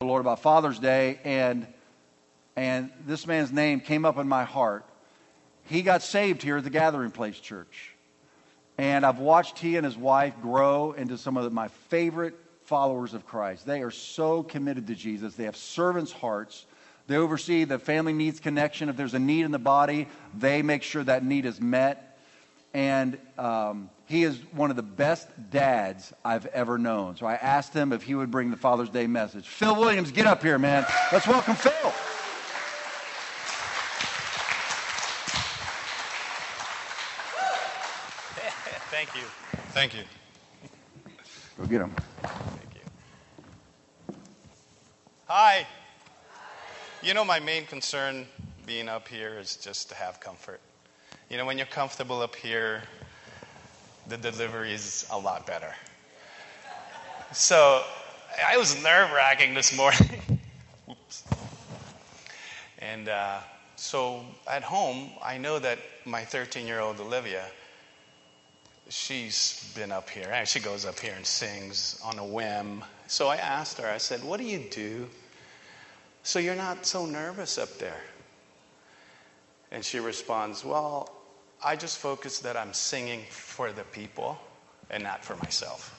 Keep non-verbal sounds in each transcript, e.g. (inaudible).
the Lord about Father's Day, and and this man's name came up in my heart. He got saved here at the Gathering Place Church, and I've watched he and his wife grow into some of my favorite followers of Christ. They are so committed to Jesus. They have servants' hearts. They oversee the family needs connection. If there's a need in the body, they make sure that need is met. And um, he is one of the best dads I've ever known. So I asked him if he would bring the Father's Day message. Phil Williams, get up here, man. Let's welcome Phil. Thank you. Thank you. Go get him. Thank you. Hi. You know, my main concern being up here is just to have comfort. You know, when you're comfortable up here, the delivery is a lot better. So I was nerve wracking this morning. (laughs) Oops. And uh, so at home, I know that my 13 year old Olivia, she's been up here. And she goes up here and sings on a whim. So I asked her, I said, What do you do so you're not so nervous up there? And she responds, Well, I just focus that I'm singing for the people and not for myself.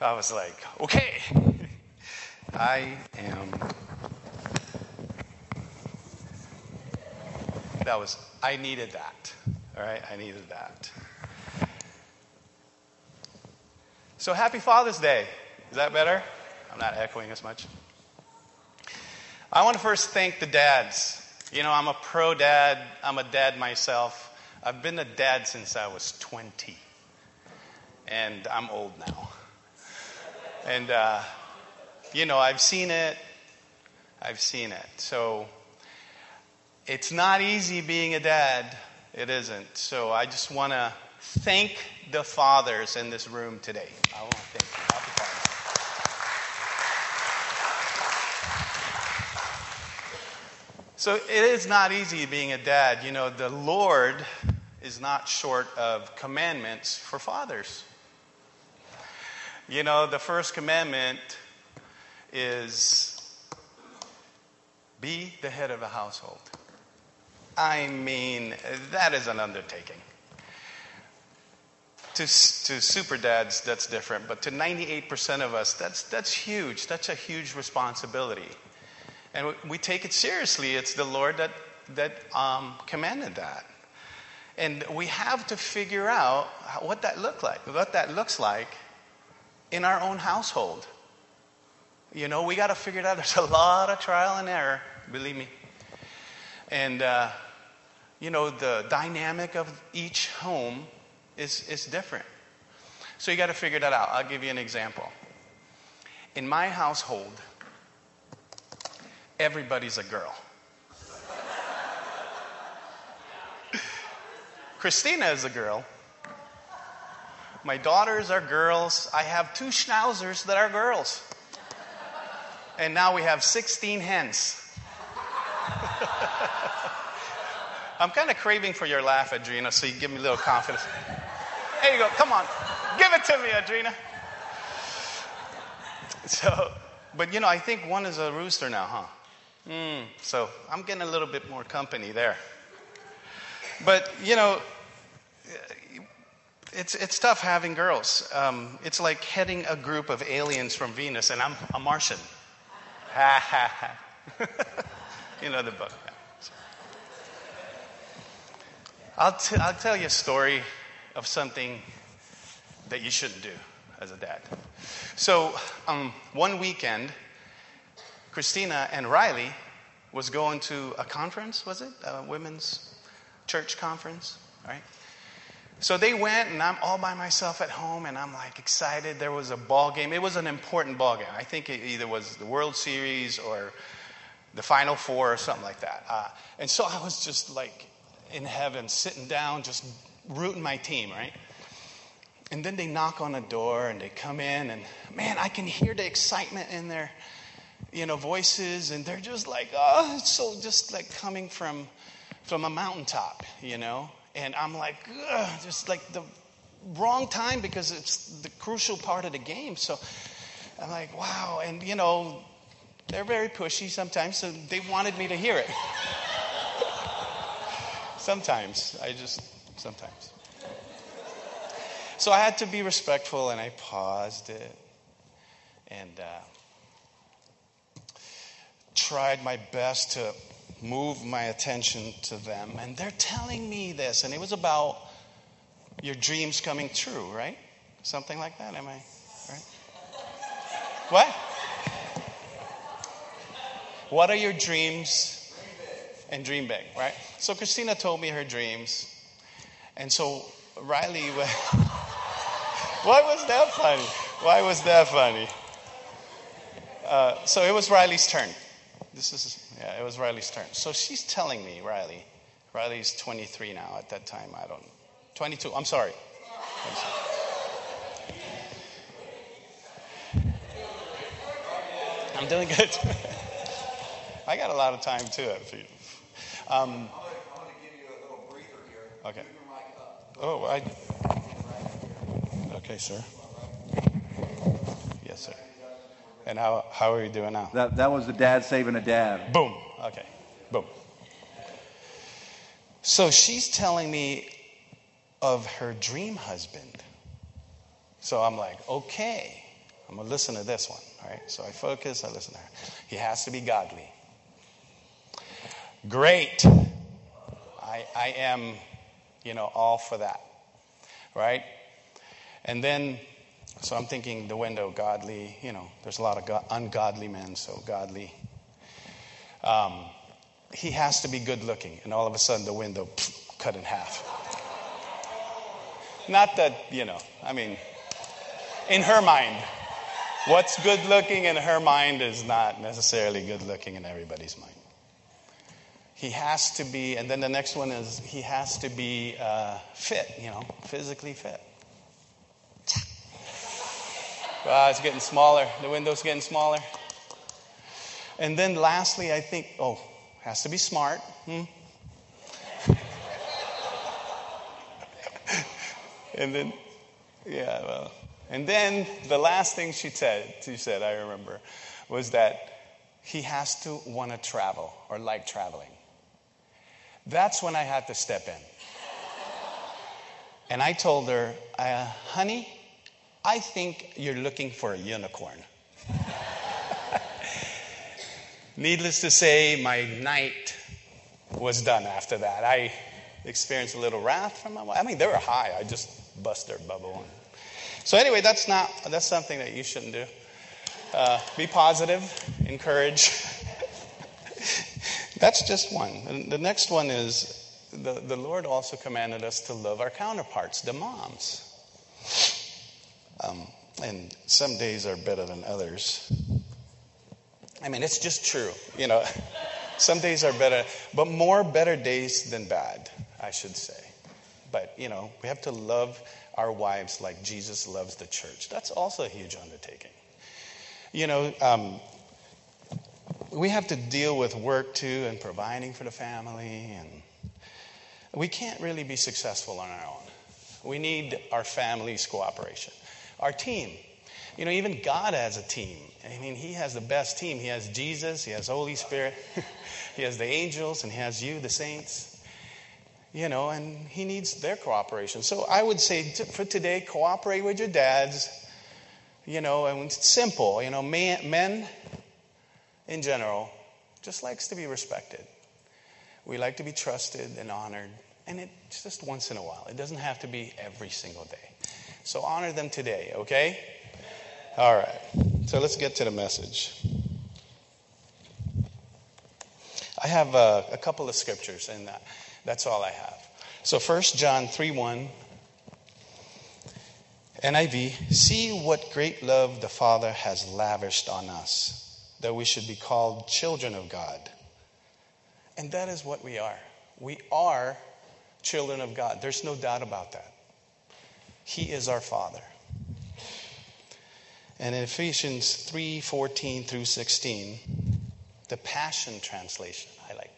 I was like, okay, (laughs) I am. That was, I needed that. All right, I needed that. So happy Father's Day. Is that better? I'm not echoing as much. I want to first thank the dads. You know, I'm a pro dad, I'm a dad myself. I've been a dad since I was 20, and I'm old now. And, uh, you know, I've seen it. I've seen it. So it's not easy being a dad. It isn't. So I just want to thank the fathers in this room today. I want to thank you. Happy Father's So it is not easy being a dad. You know, the Lord is not short of commandments for fathers. You know, the first commandment is be the head of a household. I mean, that is an undertaking. To, to super dads, that's different, but to 98% of us, that's, that's huge. That's a huge responsibility. And we take it seriously. It's the Lord that, that um, commanded that. And we have to figure out what that look like, what that looks like in our own household. You know, we got to figure it out. (laughs) There's a lot of trial and error, believe me. And, uh, you know, the dynamic of each home is, is different. So you got to figure that out. I'll give you an example. In my household, everybody's a girl. Christina is a girl. My daughters are girls. I have two schnauzers that are girls. And now we have 16 hens. (laughs) I'm kind of craving for your laugh, Adrena, so you give me a little confidence. There you go. Come on. Give it to me, Adrena. So, but you know, I think one is a rooster now, huh? Mm, so I'm getting a little bit more company there. But, you know, it's, it's tough having girls. Um, it's like heading a group of aliens from Venus, and I'm a Martian. Ha ha ha. you know the book. I'll, t- I'll tell you a story of something that you shouldn't do as a dad. So, um, one weekend, Christina and Riley was going to a conference, was it? A women's church conference, right? So they went, and I'm all by myself at home, and I'm like excited. There was a ball game. It was an important ball game. I think it either was the World Series or the Final Four or something like that. Uh, and so I was just like in heaven, sitting down, just rooting my team, right? And then they knock on the door and they come in, and man, I can hear the excitement in their, you know, voices, and they're just like, oh, it's so just like coming from from a mountaintop, you know. And I'm like, just like the wrong time because it's the crucial part of the game. So I'm like, wow. And, you know, they're very pushy sometimes, so they wanted me to hear it. (laughs) sometimes. I just, sometimes. So I had to be respectful and I paused it and uh, tried my best to move my attention to them. And they're telling me this, and it was about your dreams coming true, right? Something like that, am I right? What? What are your dreams? And dream big, right? So Christina told me her dreams. And so Riley, (laughs) why was that funny? Why was that funny? Uh, so it was Riley's turn. This is, yeah, it was Riley's turn. So she's telling me, Riley, Riley's 23 now at that time, I don't 22, I'm sorry. I'm sorry. I'm doing good. (laughs) I got a lot of time too. Um, I'm I'm gonna give you a little breezer here. okay. Oh, I. Okay, sir. Yes, sir. And how, how are you doing now? That, that was the dad saving a dad. Boom. Okay. Boom. So she's telling me of her dream husband. So I'm like, okay, I'm going to listen to this one. All right. So I focus, I listen to her. He has to be godly. Great. I, I am, you know, all for that. Right? And then, so I'm thinking the window, godly, you know, there's a lot of go- ungodly men, so godly. Um, he has to be good looking. And all of a sudden, the window pff, cut in half. Not that, you know, I mean, in her mind, what's good looking in her mind is not necessarily good looking in everybody's mind. He has to be, and then the next one is he has to be uh, fit, you know, physically fit. It's getting smaller. The window's getting smaller. And then lastly, I think, oh, has to be smart. Hmm? (laughs) and then, yeah, well. And then the last thing she said, she said, I remember, was that he has to want to travel or like traveling. That's when I had to step in. And I told her, uh, honey, I think you're looking for a unicorn. (laughs) Needless to say, my night was done after that. I experienced a little wrath from my wife. I mean, they were high. I just bust their bubble. So anyway, that's not that's something that you shouldn't do. Uh, be positive, encourage. (laughs) that's just one. The next one is the, the Lord also commanded us to love our counterparts, the moms. Um, and some days are better than others. I mean, it's just true. You know, (laughs) some days are better, but more better days than bad, I should say. But, you know, we have to love our wives like Jesus loves the church. That's also a huge undertaking. You know, um, we have to deal with work too and providing for the family, and we can't really be successful on our own. We need our family's cooperation. Our team, you know, even God has a team. I mean, He has the best team. He has Jesus, He has Holy Spirit, (laughs) He has the angels, and He has you, the saints. You know, and He needs their cooperation. So I would say for today, cooperate with your dads. You know, and it's simple. You know, man, men in general just likes to be respected. We like to be trusted and honored, and it's just once in a while. It doesn't have to be every single day. So honor them today, okay? All right. So let's get to the message. I have uh, a couple of scriptures, and uh, that's all I have. So, 1 John 3 1, NIV, see what great love the Father has lavished on us, that we should be called children of God. And that is what we are. We are children of God. There's no doubt about that. He is our Father. And in Ephesians 3 14 through 16, the Passion Translation, I like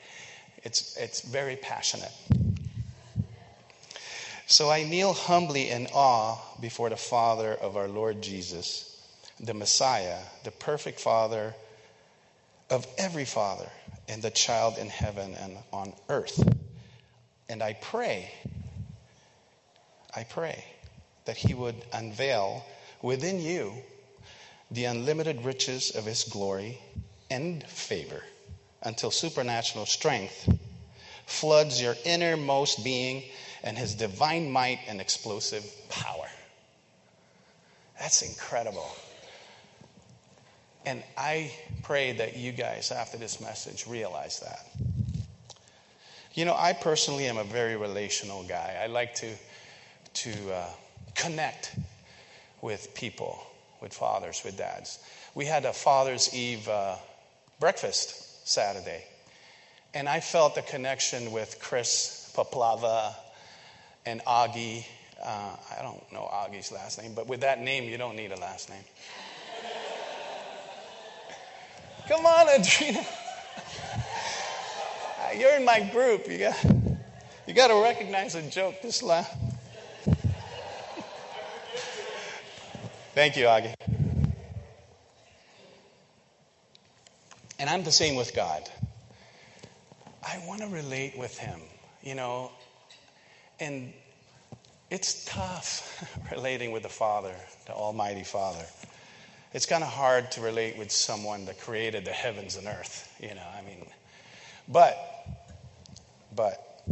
it's, it's very passionate. So I kneel humbly in awe before the Father of our Lord Jesus, the Messiah, the perfect Father of every father and the child in heaven and on earth. And I pray, I pray that he would unveil within you the unlimited riches of his glory and favor until supernatural strength floods your innermost being and his divine might and explosive power. That's incredible. And I pray that you guys, after this message, realize that. You know, I personally am a very relational guy. I like to, to uh, connect with people, with fathers, with dads. We had a Father's Eve uh, breakfast Saturday, and I felt a connection with Chris Paplava and Augie. Uh, I don't know Augie's last name, but with that name, you don't need a last name. (laughs) Come on, Adrena. (laughs) You're in my group. You got, you got to recognize a joke this loud. Thank you, Augie. And I'm the same with God. I want to relate with Him, you know, and it's tough (laughs) relating with the Father, the Almighty Father. It's kind of hard to relate with someone that created the heavens and earth, you know, I mean, but, but,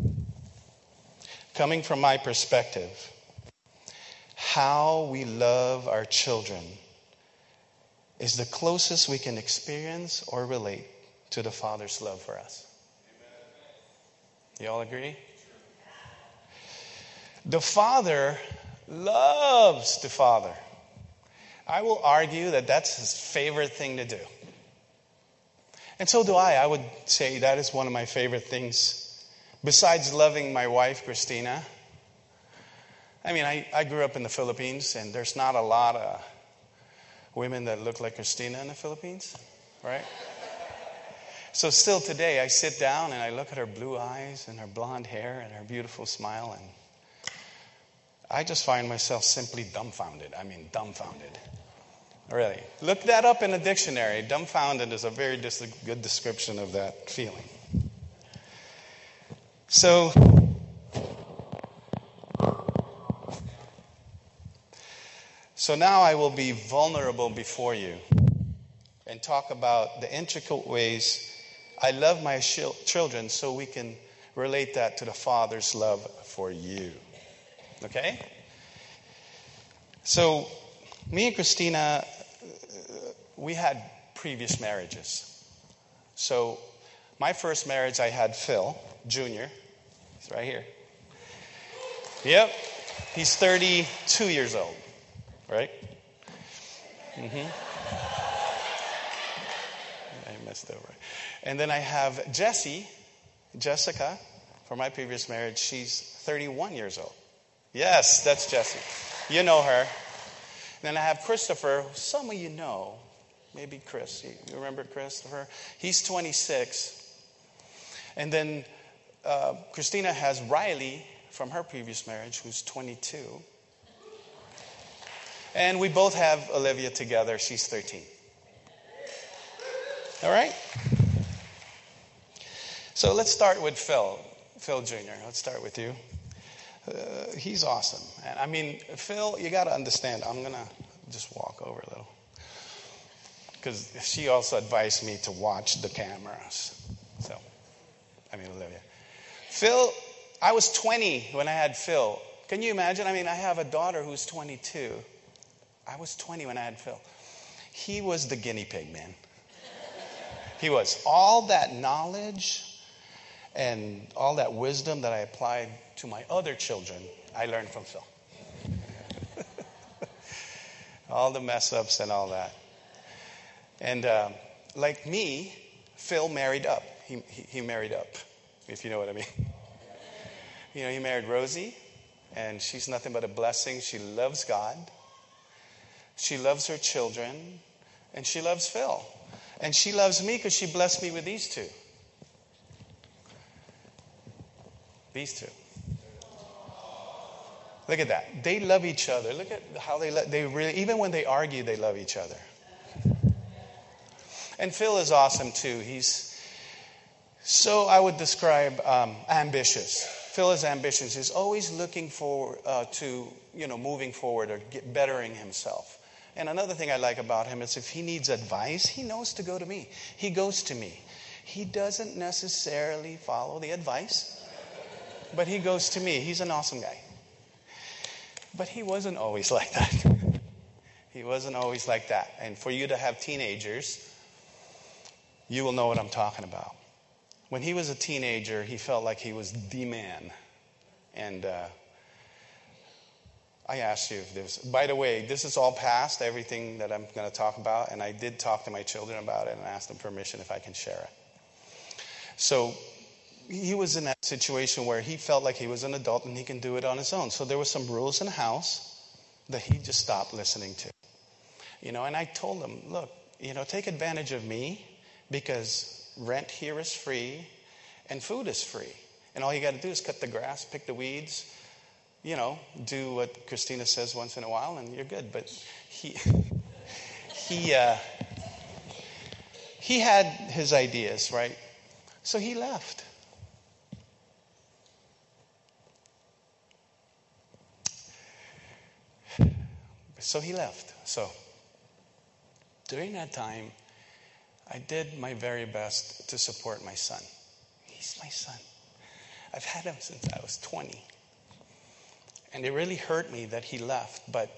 coming from my perspective, how we love our children is the closest we can experience or relate to the Father's love for us. You all agree? The Father loves the Father. I will argue that that's his favorite thing to do. And so do I. I would say that is one of my favorite things. Besides loving my wife, Christina, I mean, I, I grew up in the Philippines, and there's not a lot of women that look like Christina in the Philippines, right? So, still today, I sit down and I look at her blue eyes and her blonde hair and her beautiful smile, and I just find myself simply dumbfounded. I mean, dumbfounded. Really. Look that up in a dictionary. Dumbfounded is a very dis- good description of that feeling. So, so now I will be vulnerable before you and talk about the intricate ways I love my children so we can relate that to the Father's love for you. Okay? So, me and Christina, uh, we had previous marriages. So, my first marriage, I had Phil Jr., he's right here. Yep, he's 32 years old, right? Mm-hmm. I messed over. And then I have Jessie, Jessica, for my previous marriage. She's 31 years old. Yes, that's Jessie. You know her. Then I have Christopher, some of you know. Maybe Chris. You remember Christopher? He's 26. And then uh, Christina has Riley from her previous marriage, who's 22. And we both have Olivia together. She's 13. All right? So let's start with Phil, Phil Jr. Let's start with you. Uh, he's awesome. And I mean, Phil, you got to understand, I'm going to just walk over a little. Because she also advised me to watch the cameras. So, I mean, Olivia. Phil, I was 20 when I had Phil. Can you imagine? I mean, I have a daughter who's 22. I was 20 when I had Phil. He was the guinea pig, man. He was. All that knowledge and all that wisdom that I applied to my other children, I learned from Phil. (laughs) all the mess ups and all that. And uh, like me, Phil married up. He, he, he married up, if you know what I mean. (laughs) You know, he married Rosie, and she's nothing but a blessing. She loves God, she loves her children, and she loves Phil. And she loves me because she blessed me with these two. These two. Look at that. They love each other. Look at how they love. they really even when they argue they love each other. And Phil is awesome too. He's so I would describe um, ambitious. Phil is ambitious. He's always looking for uh, to you know moving forward or bettering himself. And another thing I like about him is if he needs advice, he knows to go to me. He goes to me. He doesn't necessarily follow the advice, but he goes to me. He's an awesome guy. But he wasn't always (laughs) like that. he wasn't always like that. And for you to have teenagers, you will know what I'm talking about. When he was a teenager, he felt like he was the man. And uh, I asked you if this, by the way, this is all past, everything that I'm going to talk about, and I did talk to my children about it and asked them permission if I can share it. So he was in that situation where he felt like he was an adult and he can do it on his own. So there were some rules in the house that he just stopped listening to. You know, and I told him, look, you know, take advantage of me because rent here is free and food is free. And all you got to do is cut the grass, pick the weeds, you know, do what Christina says once in a while, and you're good. But he, (laughs) he, uh, he had his ideas, right? So he left. So he left. So during that time, I did my very best to support my son. He's my son. I've had him since I was 20. And it really hurt me that he left, but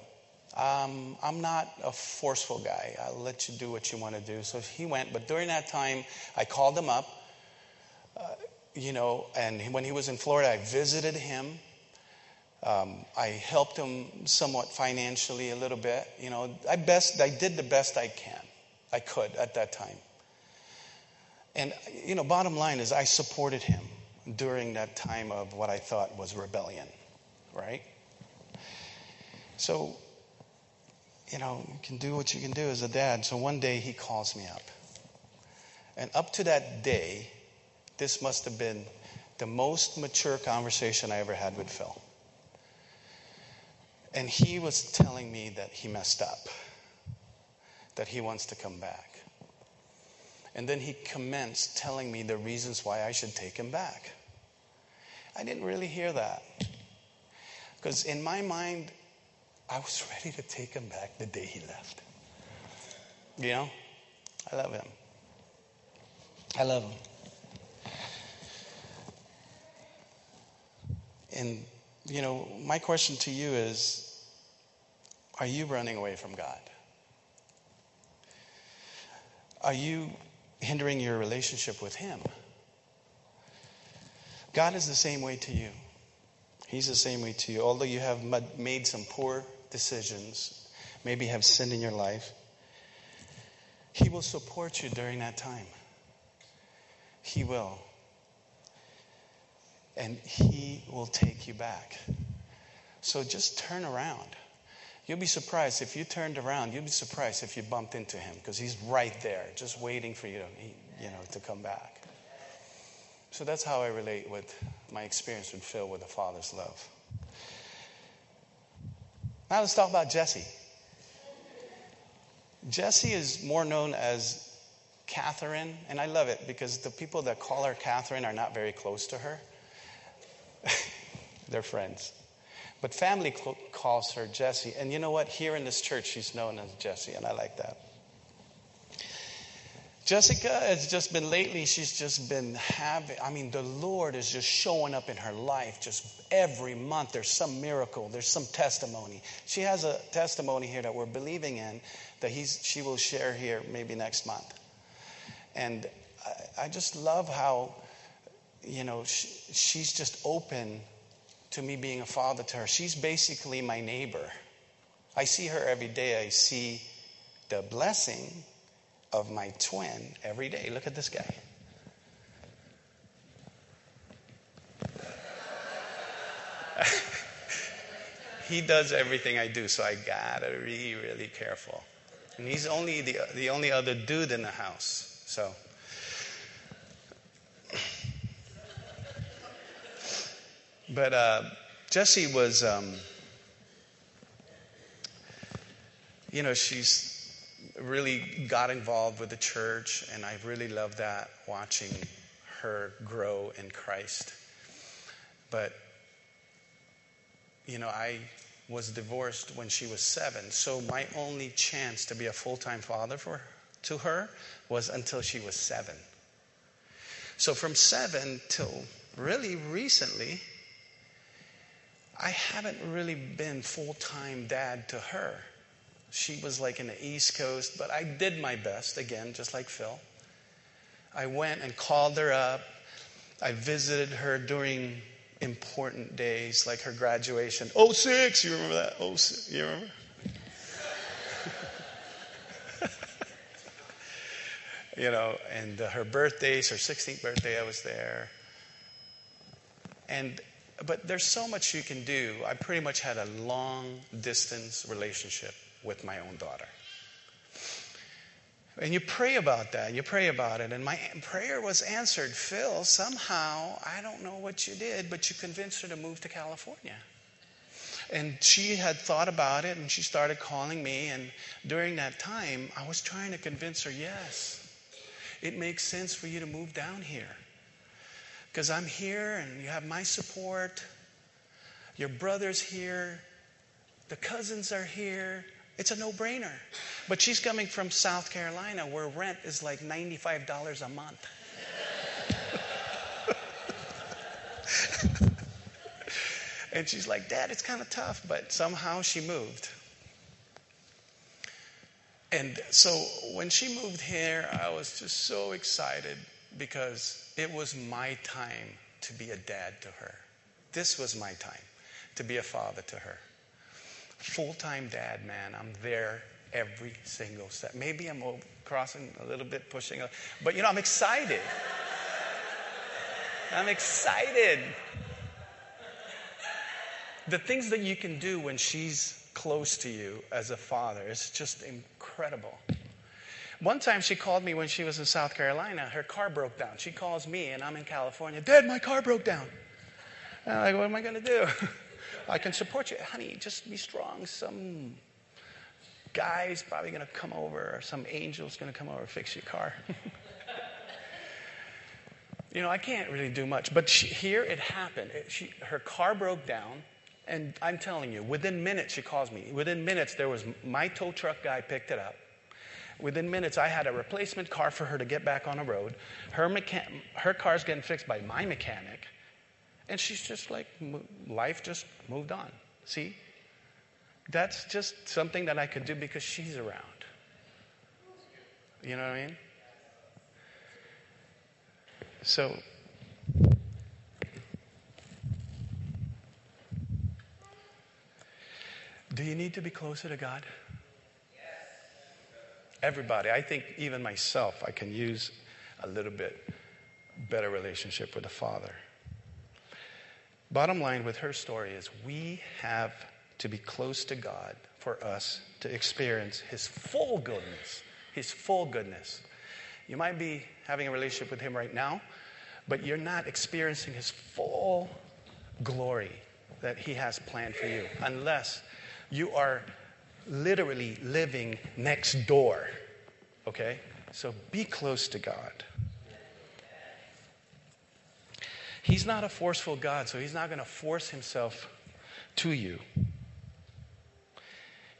um, I'm not a forceful guy. I'll let you do what you want to do. So he went, but during that time, I called him up, uh, you know, and when he was in Florida, I visited him. Um, I helped him somewhat financially a little bit. You know, I best I did the best I can, I could at that time. And you know, bottom line is I supported him during that time of what I thought was rebellion right? So, you know, you can do what you can do as a dad. So one day he calls me up. And up to that day, this must have been the most mature conversation I ever had with Phil. And he was telling me that he messed up, that he wants to come back. And then he commenced telling me the reasons why I should take him back. I didn't really hear that. Because in my mind, I was ready to take him back the day he left. You know, I love him. I love him. And, you know, my question to you is are you running away from God? Are you hindering your relationship with Him? God is the same way to you. He's the same way to you. Although you have made some poor decisions, maybe have sinned in your life, He will support you during that time. He will. And He will take you back. So just turn around. You'll be surprised if you turned around. You'll be surprised if you bumped into him because he's right there, just waiting for you to, you know, to come back. So that's how I relate with my experience with Phil with the Father's love. Now let's talk about Jesse. Jesse is more known as Catherine, and I love it because the people that call her Catherine are not very close to her. (laughs) They're friends. But family calls her Jesse. And you know what? Here in this church, she's known as Jesse, and I like that. Jessica has just been lately, she's just been having, I mean, the Lord is just showing up in her life just every month. There's some miracle, there's some testimony. She has a testimony here that we're believing in that he's, she will share here maybe next month. And I, I just love how, you know, she, she's just open to me being a father to her. She's basically my neighbor. I see her every day, I see the blessing of my twin every day. Look at this guy. (laughs) he does everything I do, so I gotta be really careful. And he's only the, the only other dude in the house. So. But uh, Jessie was, um, you know, she's really got involved with the church, and I really love that watching her grow in Christ. But, you know, I was divorced when she was seven, so my only chance to be a full time father for, to her was until she was seven. So from seven till really recently, I haven't really been full time dad to her. She was like in the East Coast, but I did my best, again, just like Phil. I went and called her up. I visited her during important days like her graduation. 06, you remember that? 06, you remember? (laughs) you know, and uh, her birthdays, her 16th birthday, I was there. And but there's so much you can do. I pretty much had a long distance relationship with my own daughter. And you pray about that. You pray about it. And my prayer was answered. Phil, somehow, I don't know what you did, but you convinced her to move to California. And she had thought about it and she started calling me. And during that time, I was trying to convince her yes, it makes sense for you to move down here. Because I'm here and you have my support. Your brother's here. The cousins are here. It's a no brainer. But she's coming from South Carolina where rent is like $95 a month. (laughs) and she's like, Dad, it's kind of tough. But somehow she moved. And so when she moved here, I was just so excited because it was my time to be a dad to her. This was my time to be a father to her full time dad, man. I'm there every single step. Maybe I'm crossing a little bit, pushing, but you know, I'm excited. I'm excited. The things that you can do when she's close to you as a father is just incredible. One time she called me when she was in South Carolina. Her car broke down. She calls me and I'm in California. Dad, my car broke down. I'm like, what am I going to do? (laughs) I can support you. Honey, just be strong. Some guy's probably going to come over, or some angel's going to come over and fix your car. (laughs) you know, I can't really do much. But she, here it happened. It, she, her car broke down. And I'm telling you, within minutes, she calls me. Within minutes, there was my tow truck guy picked it up. Within minutes, I had a replacement car for her to get back on the road. Her, mechan- her car's getting fixed by my mechanic. And she's just like, life just moved on. See? That's just something that I could do because she's around. You know what I mean? So, do you need to be closer to God? Everybody. I think even myself, I can use a little bit better relationship with the Father. Bottom line with her story is we have to be close to God for us to experience His full goodness. His full goodness. You might be having a relationship with Him right now, but you're not experiencing His full glory that He has planned for you unless you are literally living next door. Okay? So be close to God. He's not a forceful God, so He's not going to force Himself to you.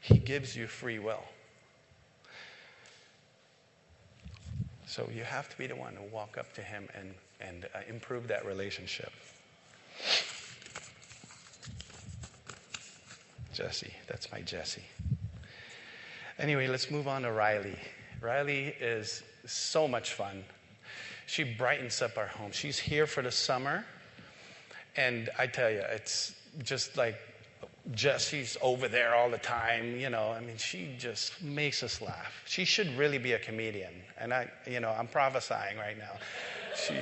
He gives you free will. So you have to be the one to walk up to Him and, and uh, improve that relationship. Jesse, that's my Jesse. Anyway, let's move on to Riley. Riley is so much fun. She brightens up our home. She's here for the summer. And I tell you, it's just like Jesse's over there all the time, you know. I mean, she just makes us laugh. She should really be a comedian. And I, you know, I'm prophesying right now. She,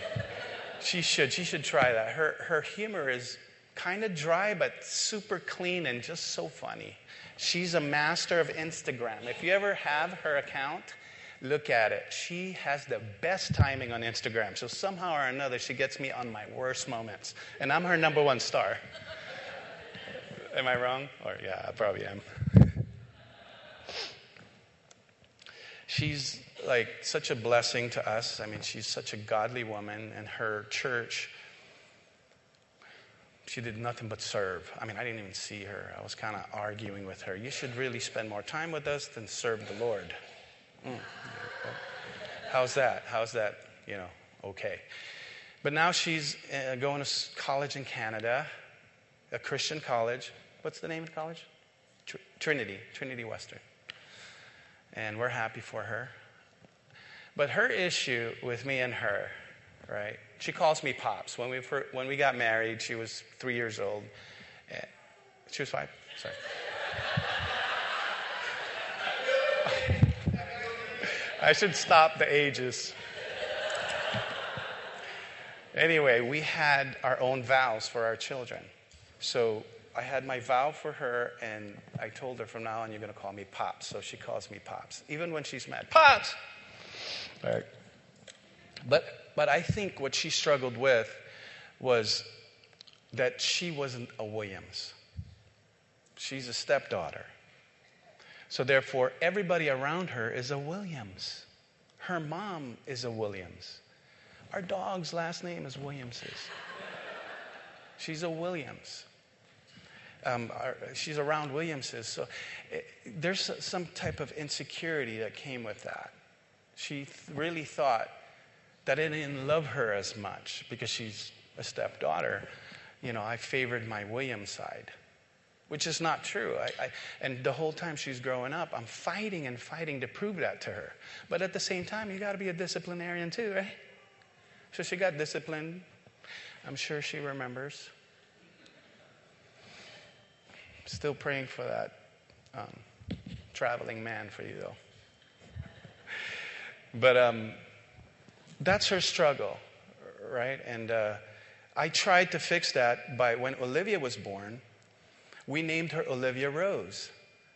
she should. She should try that. Her, her humor is kind of dry, but super clean and just so funny. She's a master of Instagram. If you ever have her account, look at it. She has the best timing on Instagram. So somehow or another, she gets me on my worst moments. And I'm her number one star. (laughs) am I wrong? Or, yeah, I probably am. she's like such a blessing to us. I mean, she's such a godly woman, and her church, she did nothing but serve. I mean, I didn't even see her. I was kind of arguing with her. You should really spend more time with us than serve the Lord. Mm. How's that? How's that, you know, okay? But now she's uh, going to college in Canada, a Christian college. What's the name of the college? Tr- Trinity, Trinity Western. And we're happy for her. But her issue with me and her, right? She calls me Pops. When we, when we got married, she was three years old. Eh, she was five? Sorry. I should stop the ages. Anyway, we had our own vows for our children. So I had my vow for her, and I told her from now on, you're going to call me Pops. So she calls me Pops, even when she's mad. Pops! Right. But, but I think what she struggled with was that she wasn't a Williams. She's a stepdaughter. So therefore, everybody around her is a Williams. Her mom is a Williams. Our dog's last name is Williams's. She's a Williams. Um, our, she's around Williams's. So it, eh, there's some type of insecurity that came with that. She th- really thought that I didn't love her as much because she's a stepdaughter. You know, I favored my Williams side, which is not true. I, I, and the whole time she's growing up, I'm fighting and fighting to prove that to her. But at the same time, you got to be a disciplinarian too, right? So she got disciplined. I'm sure she remembers. Still praying for that um, traveling man for you, though. But um, that's her struggle, right? And uh, I tried to fix that by when Olivia was born, we named her Olivia Rose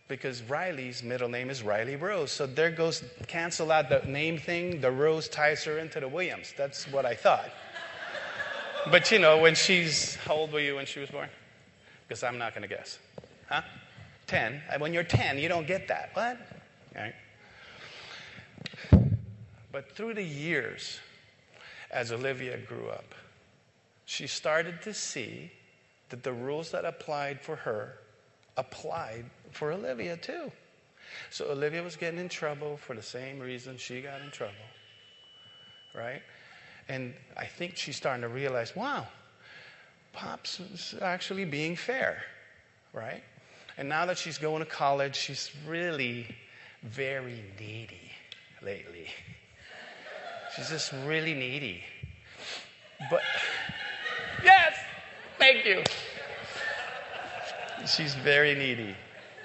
because Riley's middle name is Riley Rose. So there goes, cancel out the name thing. The Rose ties her into the Williams. That's what I thought. but you know, when she's, how old were you when she was born? Because I'm not going to guess. Huh? 10. Uh, when you're 10, you don't get that. What? All right. But through the years, as Olivia grew up, she started to see that the rules that applied for her applied for Olivia too. So Olivia was getting in trouble for the same reason she got in trouble. Right? And I think she's starting to realize, wow, Pop's is actually being fair. Right? And now that she's going to college, she's really very needy lately. She's just really needy. But, yes, thank you. She's very needy.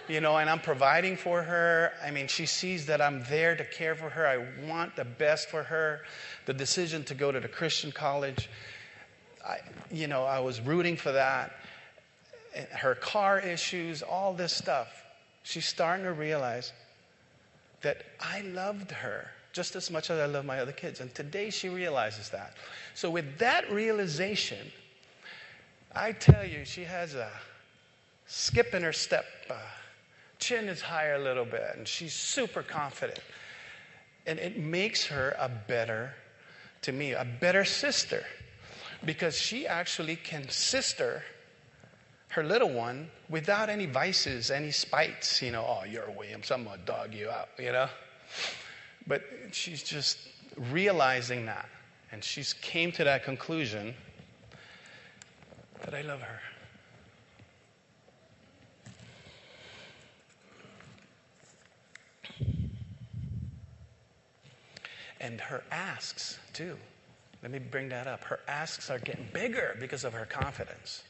You know, and I'm providing for her. I mean, she sees that I'm there to care for her. I want the best for her. The decision to go to the Christian college, I, you know, I was rooting for that. Her car issues, all this stuff. She's starting to realize that I loved her just as much as I love my other kids. And today she realizes that. So, with that realization, I tell you, she has a skip in her step. Uh, chin is higher a little bit, and she's super confident. And it makes her a better, to me, a better sister because she actually can sister her little one without any vices, any spites. You know, oh, you're Williams, I'm to dog you out, you know? But she's just realizing that. And she's came to that conclusion that I love her. And her asks, too. Let me bring that up. Her asks are getting bigger because of her confidence.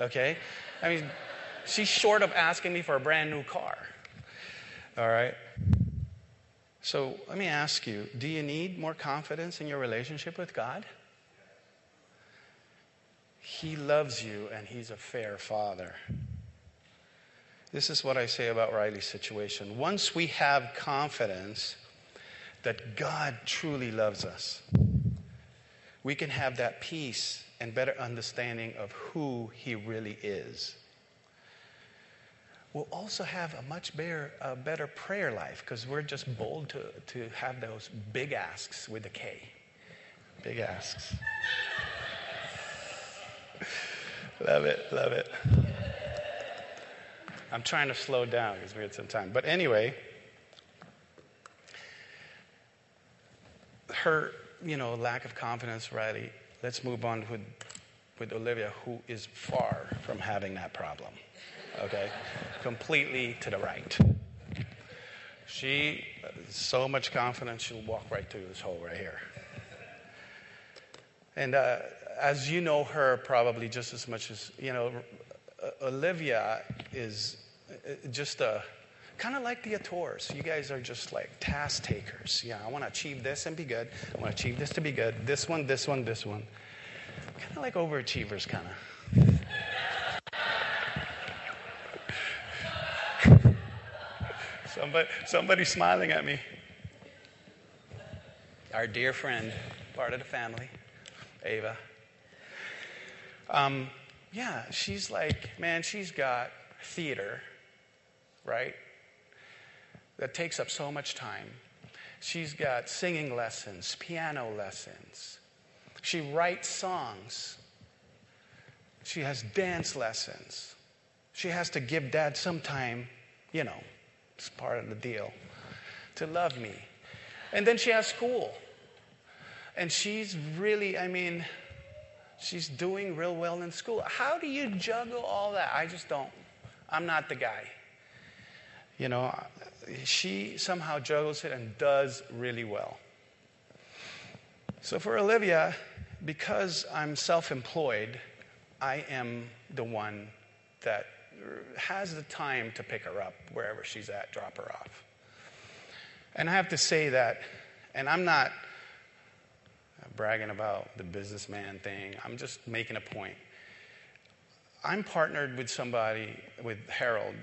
Okay? I mean, she's short of asking me for a brand new car. All right? So let me ask you do you need more confidence in your relationship with God? He loves you and He's a fair Father. This is what I say about Riley's situation. Once we have confidence that God truly loves us, we can have that peace and better understanding of who He really is. We'll also have a much better, a better prayer life because we're just bold to, to have those big asks with a K. Big asks. Love it, love it. I'm trying to slow down because we had some time. But anyway, her, you know, lack of confidence, Riley, let's move on with, with Olivia, who is far from having that problem. Okay? Completely to the right. She, so much confidence, she'll walk right through this hole right here. And uh, as you know her probably just as much as, you know, Olivia is uh, just a, kind of like the Autors. You guys are just like task takers. Yeah, I want to achieve this and be good. I want to achieve this to be good. This one, this one, this one. Kind of like overachievers, kind of. somebody, somebody smiling at me. Our dear friend, part of the family, Ava. Um, yeah, she's like, man, she's got theater, right? that takes up so much time. She's got singing lessons, piano lessons. She writes songs. She has dance lessons. She has to give dad some time, you know, it's part of the deal, to love me. And then she has school. And she's really, I mean, she's doing real well in school. How do you juggle all that? I just don't. I'm not the guy. You know, she somehow juggles it and does really well. So for Olivia, because I'm self employed, I am the one that has the time to pick her up wherever she's at, drop her off. And I have to say that, and I'm not bragging about the businessman thing, I'm just making a point. I'm partnered with somebody, with Harold,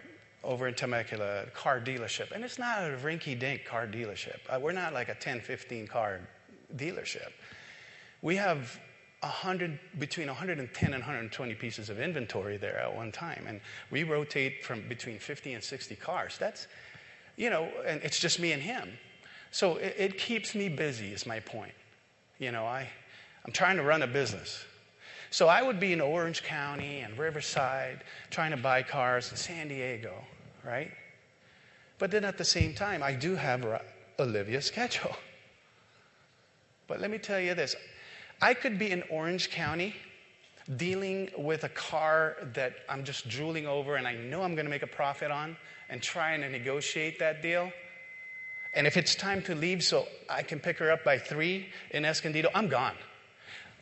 over in Temecula, car dealership. And it's not a rinky dink car dealership. Uh, we're not like a 10, 15 car dealership. We have 100, between 110 and 120 pieces of inventory there at one time. And we rotate from between 50 and 60 cars. That's, you know, and it's just me and him. So it, it keeps me busy, is my point. You know, I, I'm trying to run a business. So I would be in Orange County and Riverside trying to buy cars in San Diego right? But then at the same time, I do have Olivia's schedule. But let me tell you this I could be in Orange County dealing with a car that I'm just drooling over and I know I'm going to make a profit on and trying to negotiate that deal. And if it's time to leave so I can pick her up by three in Escondido, I'm gone.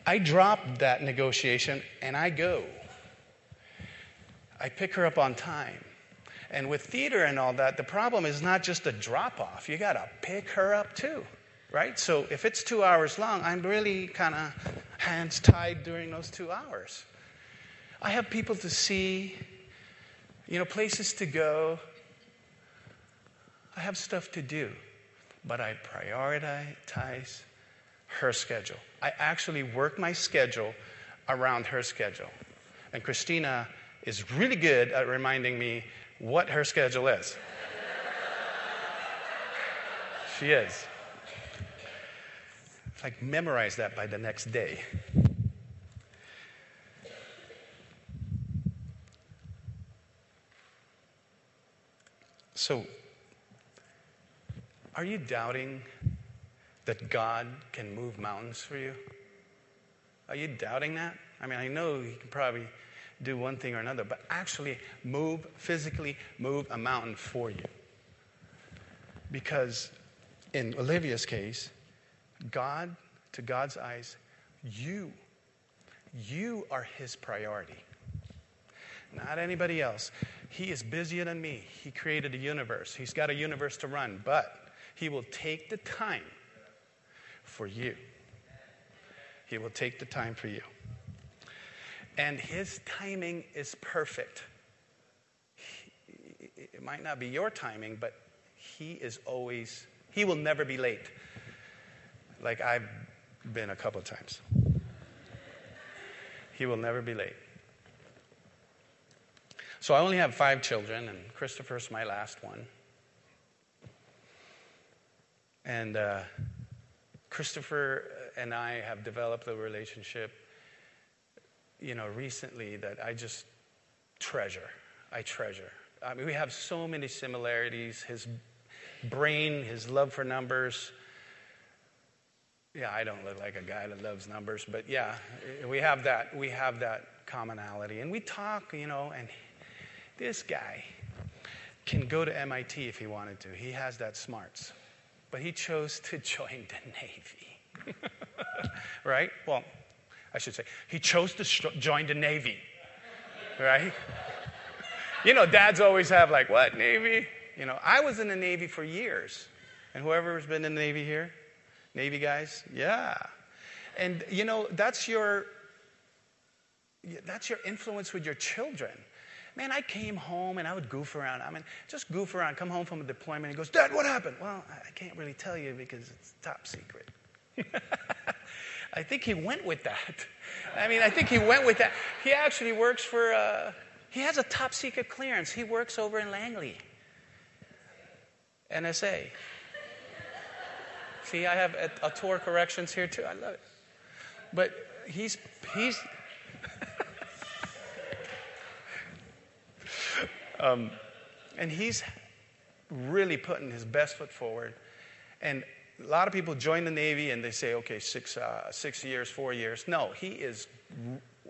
I drop that negotiation and I go. I pick her up on time. And with theater and all that, the problem is not just a drop off. You got to pick her up too, right? So if it's two hours long, I'm really kind of hands tied during those two hours. I have people to see, you know, places to go. I have stuff to do, but I prioritize her schedule. I actually work my schedule around her schedule. And Christina is really good at reminding me what her schedule is. (laughs) she is. Like, memorize that by the next day. So, are you doubting that God can move mountains for you? Are you doubting that? I mean, I know you can probably do one thing or another, but actually move, physically move a mountain for you. Because in Olivia's case, God, to God's eyes, you, you are his priority. Not anybody else. He is busier than me. He created a universe. He's got a universe to run, but he will take the time for you. He will take the time for you. And his timing is perfect. It might not be your timing, but he is always, he will never be late. Like I've been a couple of times. He will never be late. So I only have five children, and Christopher's my last one. And uh, Christopher and I have developed a relationship, you know, recently that I just treasure. I treasure. I mean, we have so many similarities. His brain, his love for numbers. Yeah, I don't look like a guy that loves numbers, but yeah, we have that. We have that commonality, and we talk, you know. And this guy can go to MIT if he wanted to. He has that smarts but he chose to (laughs) join the Navy. (laughs) right? Well, I should say, he chose to sh- join the Navy. Right? you know, dads always have, like, what, Navy? You know, I was in the Navy for years. And whoever's been in the Navy here? Navy guys? Yeah. And, you know, that's your. That's your influence with your children. Man, I came home and I would goof around. I mean, just goof around, come home from a deployment. He goes, Dad, what happened? Well, I can't really tell you because it's top secret. (laughs) I think he went with that. I mean, I think he went with that. He actually works for, uh, he has a top secret clearance. He works over in Langley, NSA. See, I have a, a tour corrections here too. I love it. But he's, he's, Um, and he's really putting his best foot forward. And a lot of people join the Navy and they say, okay, six, uh, six years, four years. No, he is,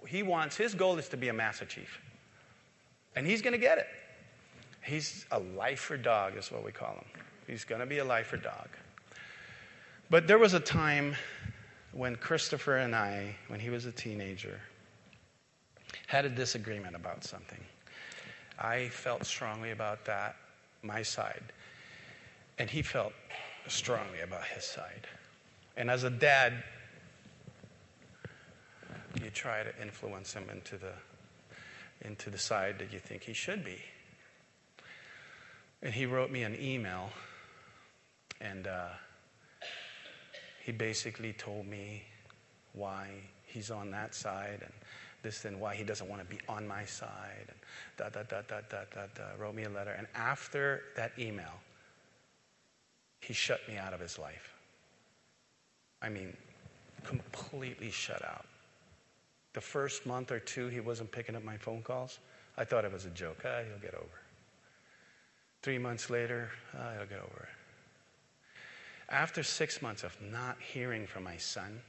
he wants, his goal is to be a Master Chief. And he's going to get it. He's a lifer dog, is what we call him. He's going to be a lifer dog. But there was a time when Christopher and I, when he was a teenager, had a disagreement about something. I felt strongly about that, my side. And he felt strongly about his side. And as a dad, you try to influence him into the, into the side that you think he should be. And he wrote me an email, and uh, he basically told me why he's on that side and this and why he doesn't want to be on my side. And da, da, da, da, da, da, da, wrote me a letter. And after that email, he shut me out of his life. I mean, completely shut out. The first month or two, he wasn't picking up my phone calls. I thought it was a joke. Ah, he'll get over. Three months later, ah, he'll get over it. After six months of not hearing from my son,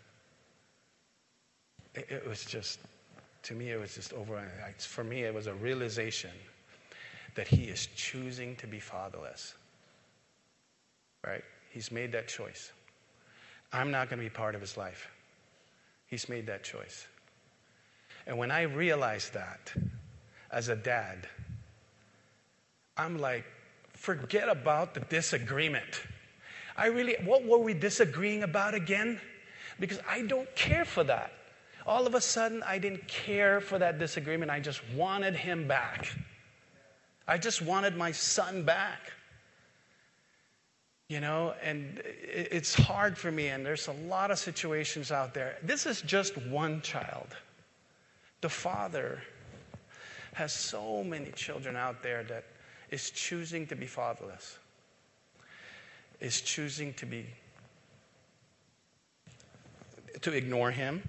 it, it was just to me, it was just over. For me, it was a realization that he is choosing to be fatherless. Right? He's made that choice. I'm not going to be part of his life. He's made that choice. And when I realized that as a dad, I'm like, forget about the disagreement. I really, what were we disagreeing about again? Because I don't care for that all of a sudden, I didn't care for that disagreement. I just wanted him back. I just wanted my son back. You know, and it's hard for me, and there's a lot of situations out there. This is just one child. The father has so many children out there that is choosing to be fatherless, is choosing to be to ignore him,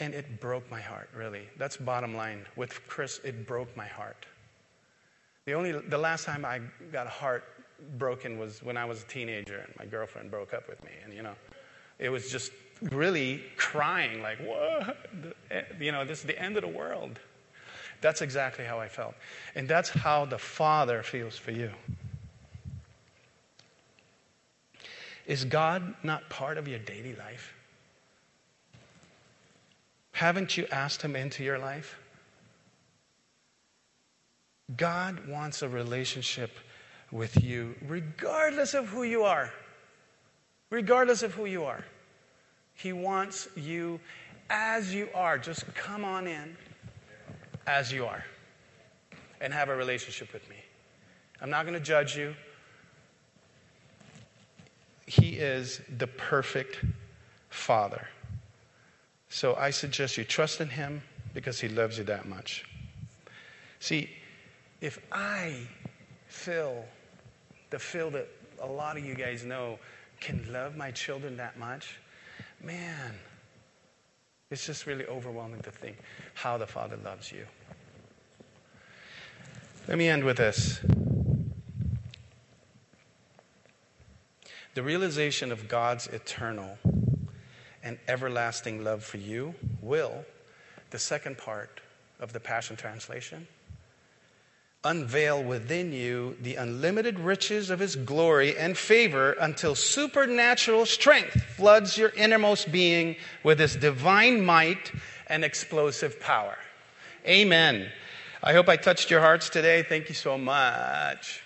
And it broke my heart, really. That's bottom line. With Chris, it broke my heart. The only the last time I got heart broken was when I was a teenager and my girlfriend broke up with me. And you know, it was just really crying, like, what? Eh, you know, this is the end of the world. That's exactly how I felt. And that's how the Father feels for you. Is God not part of your daily life? Haven't you asked Him into your life? God wants a relationship with you, regardless of who you are. Regardless of who you are. He wants you as you are. Just come on in as you are and have a relationship with me. I'm not going to judge you. He is the perfect Father. So I suggest you trust in Him, because He loves you that much. See, if I, Phil, the Phil that a lot of you guys know, can love my children that much, man, it's just really overwhelming to think how the Father loves you. Let me end with this. The realization of God's eternal and everlasting love for you will, the second part of the Passion Translation, unveil within you the unlimited riches of his glory and favor until supernatural strength floods your innermost being with his divine might and explosive power. Amen. I hope I touched your hearts today. Thank you so much.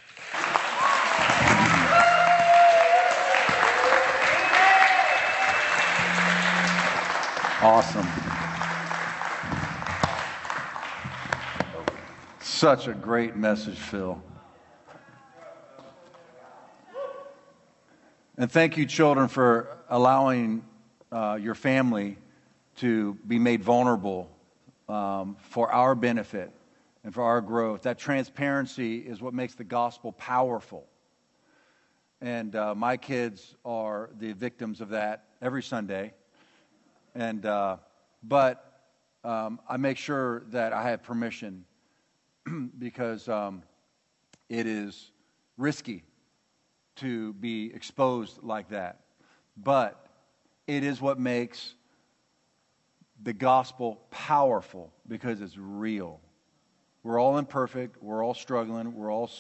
Awesome. Such a great message, Phil. And thank you, children, for allowing uh, your family to be made vulnerable um, for our benefit and for our growth. That transparency is what makes the gospel powerful. And uh, my kids are the victims of that every Sunday. And, uh, but um, I make sure that I have permission (clears throat) because um, it is risky to be exposed like that. But it is what makes the gospel powerful because it's real. We're all imperfect. We're all struggling. We're all,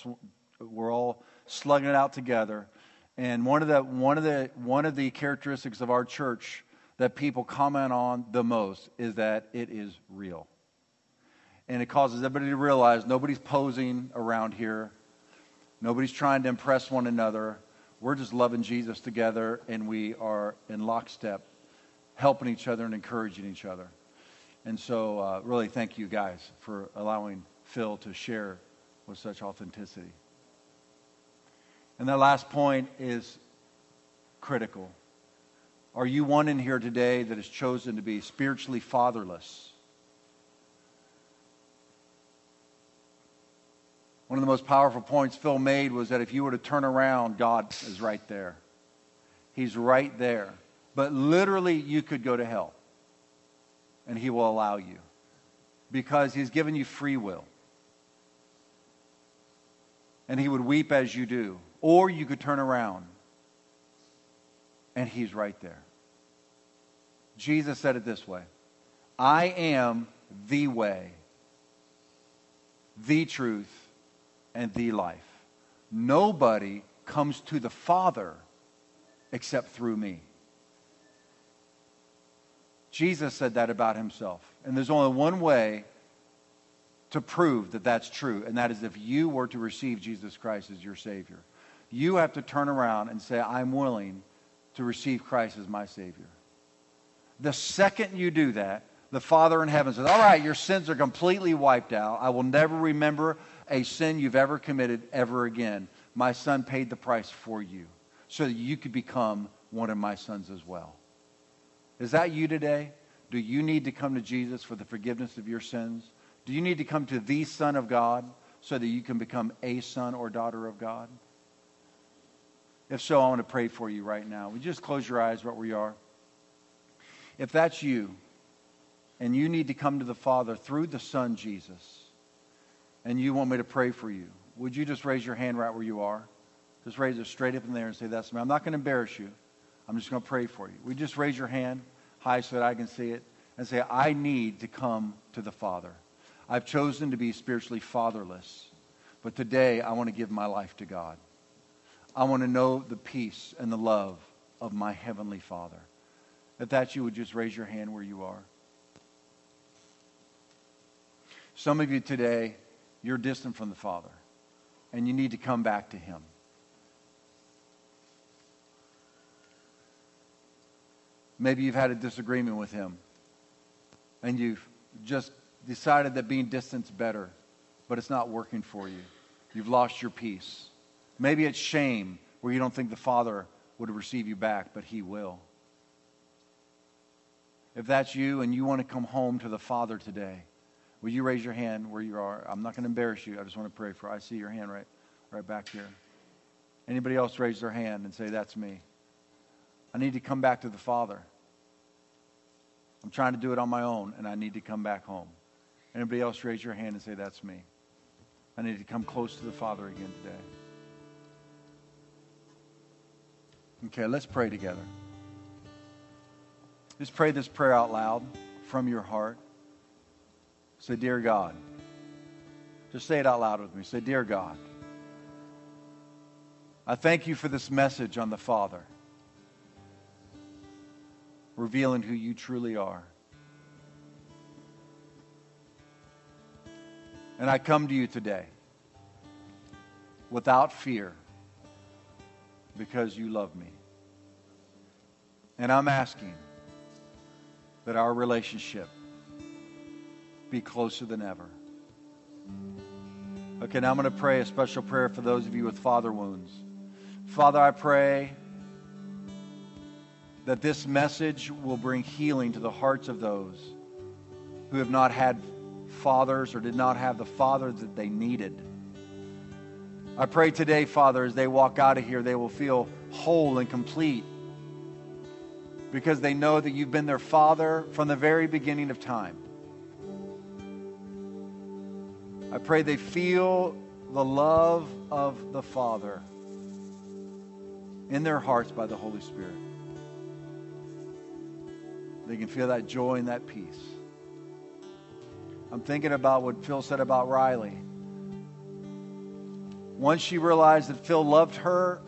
we're all slugging it out together. And one of the, one of the, one of the characteristics of our church that people comment on the most is that it is real. And it causes everybody to realize nobody's posing around here, nobody's trying to impress one another. We're just loving Jesus together, and we are in lockstep, helping each other and encouraging each other. And so, uh, really, thank you guys for allowing Phil to share with such authenticity. And that last point is critical. Are you one in here today that has chosen to be spiritually fatherless? One of the most powerful points Phil made was that if you were to turn around, God is right there. He's right there. But literally, you could go to hell, and He will allow you because He's given you free will. And He would weep as you do. Or you could turn around and he's right there. Jesus said it this way I am the way, the truth, and the life. Nobody comes to the Father except through me. Jesus said that about himself. And there's only one way to prove that that's true, and that is if you were to receive Jesus Christ as your Savior. You have to turn around and say, I'm willing to receive Christ as my Savior. The second you do that, the Father in heaven says, All right, your sins are completely wiped out. I will never remember a sin you've ever committed ever again. My son paid the price for you so that you could become one of my sons as well. Is that you today? Do you need to come to Jesus for the forgiveness of your sins? Do you need to come to the Son of God so that you can become a son or daughter of God? If so, I want to pray for you right now. Would you just close your eyes right where you are? If that's you, and you need to come to the Father through the Son, Jesus, and you want me to pray for you, would you just raise your hand right where you are? Just raise it straight up in there and say, That's me. I'm not going to embarrass you. I'm just going to pray for you. Would you just raise your hand high so that I can see it and say, I need to come to the Father. I've chosen to be spiritually fatherless, but today I want to give my life to God. I want to know the peace and the love of my Heavenly Father. If that's you, would just raise your hand where you are. Some of you today, you're distant from the Father, and you need to come back to Him. Maybe you've had a disagreement with Him, and you've just decided that being distant's better, but it's not working for you. You've lost your peace. Maybe it's shame where you don't think the Father would receive you back, but He will. If that's you and you want to come home to the Father today, will you raise your hand where you are? I'm not going to embarrass you. I just want to pray for. You. I see your hand right, right back here. Anybody else raise their hand and say, "That's me." I need to come back to the Father. I'm trying to do it on my own, and I need to come back home. Anybody else raise your hand and say, That's me. I need to come close to the Father again today. Okay, let's pray together. Just pray this prayer out loud from your heart. Say, Dear God. Just say it out loud with me. Say, Dear God. I thank you for this message on the Father revealing who you truly are. And I come to you today without fear because you love me. And I'm asking that our relationship be closer than ever. Okay, now I'm going to pray a special prayer for those of you with father wounds. Father, I pray that this message will bring healing to the hearts of those who have not had fathers or did not have the father that they needed. I pray today, Father, as they walk out of here, they will feel whole and complete because they know that you've been their father from the very beginning of time. I pray they feel the love of the Father in their hearts by the Holy Spirit. They can feel that joy and that peace. I'm thinking about what Phil said about Riley. Once she realized that Phil loved her,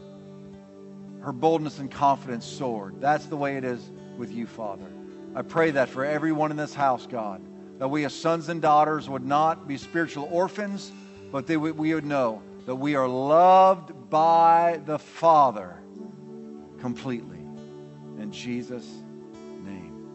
her boldness and confidence soared. That's the way it is with you, Father. I pray that for everyone in this house, God, that we as sons and daughters would not be spiritual orphans, but that we would know that we are loved by the Father completely. In Jesus' name.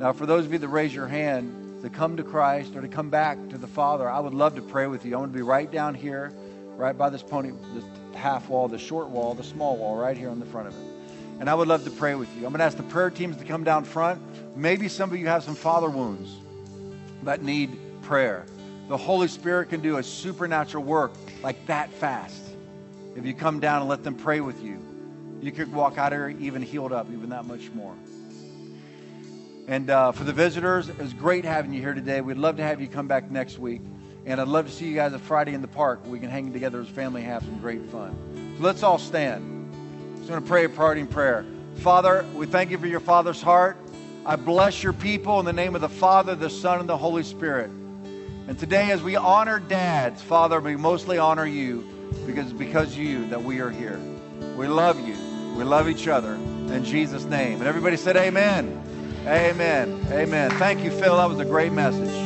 Now, for those of you that raise your hand to come to Christ or to come back to the Father, I would love to pray with you. I'm going to be right down here, right by this pony, this half wall, the short wall, the small wall, right here on the front of it. And I would love to pray with you. I'm going to ask the prayer teams to come down front. Maybe some of you have some father wounds that need prayer. The Holy Spirit can do a supernatural work like that fast. If you come down and let them pray with you, you could walk out of here even healed up, even that much more. And uh, for the visitors, it was great having you here today. We'd love to have you come back next week. And I'd love to see you guys on Friday in the park we can hang together as family and have some great fun. So let's all stand. I'm going to pray a parting prayer. Father, we thank you for your Father's heart. I bless your people in the name of the Father, the Son, and the Holy Spirit. And today, as we honor dads, Father, we mostly honor you because because you that we are here. We love you. We love each other. In Jesus' name. And everybody said, Amen. Amen. Amen. Thank you, Phil. That was a great message.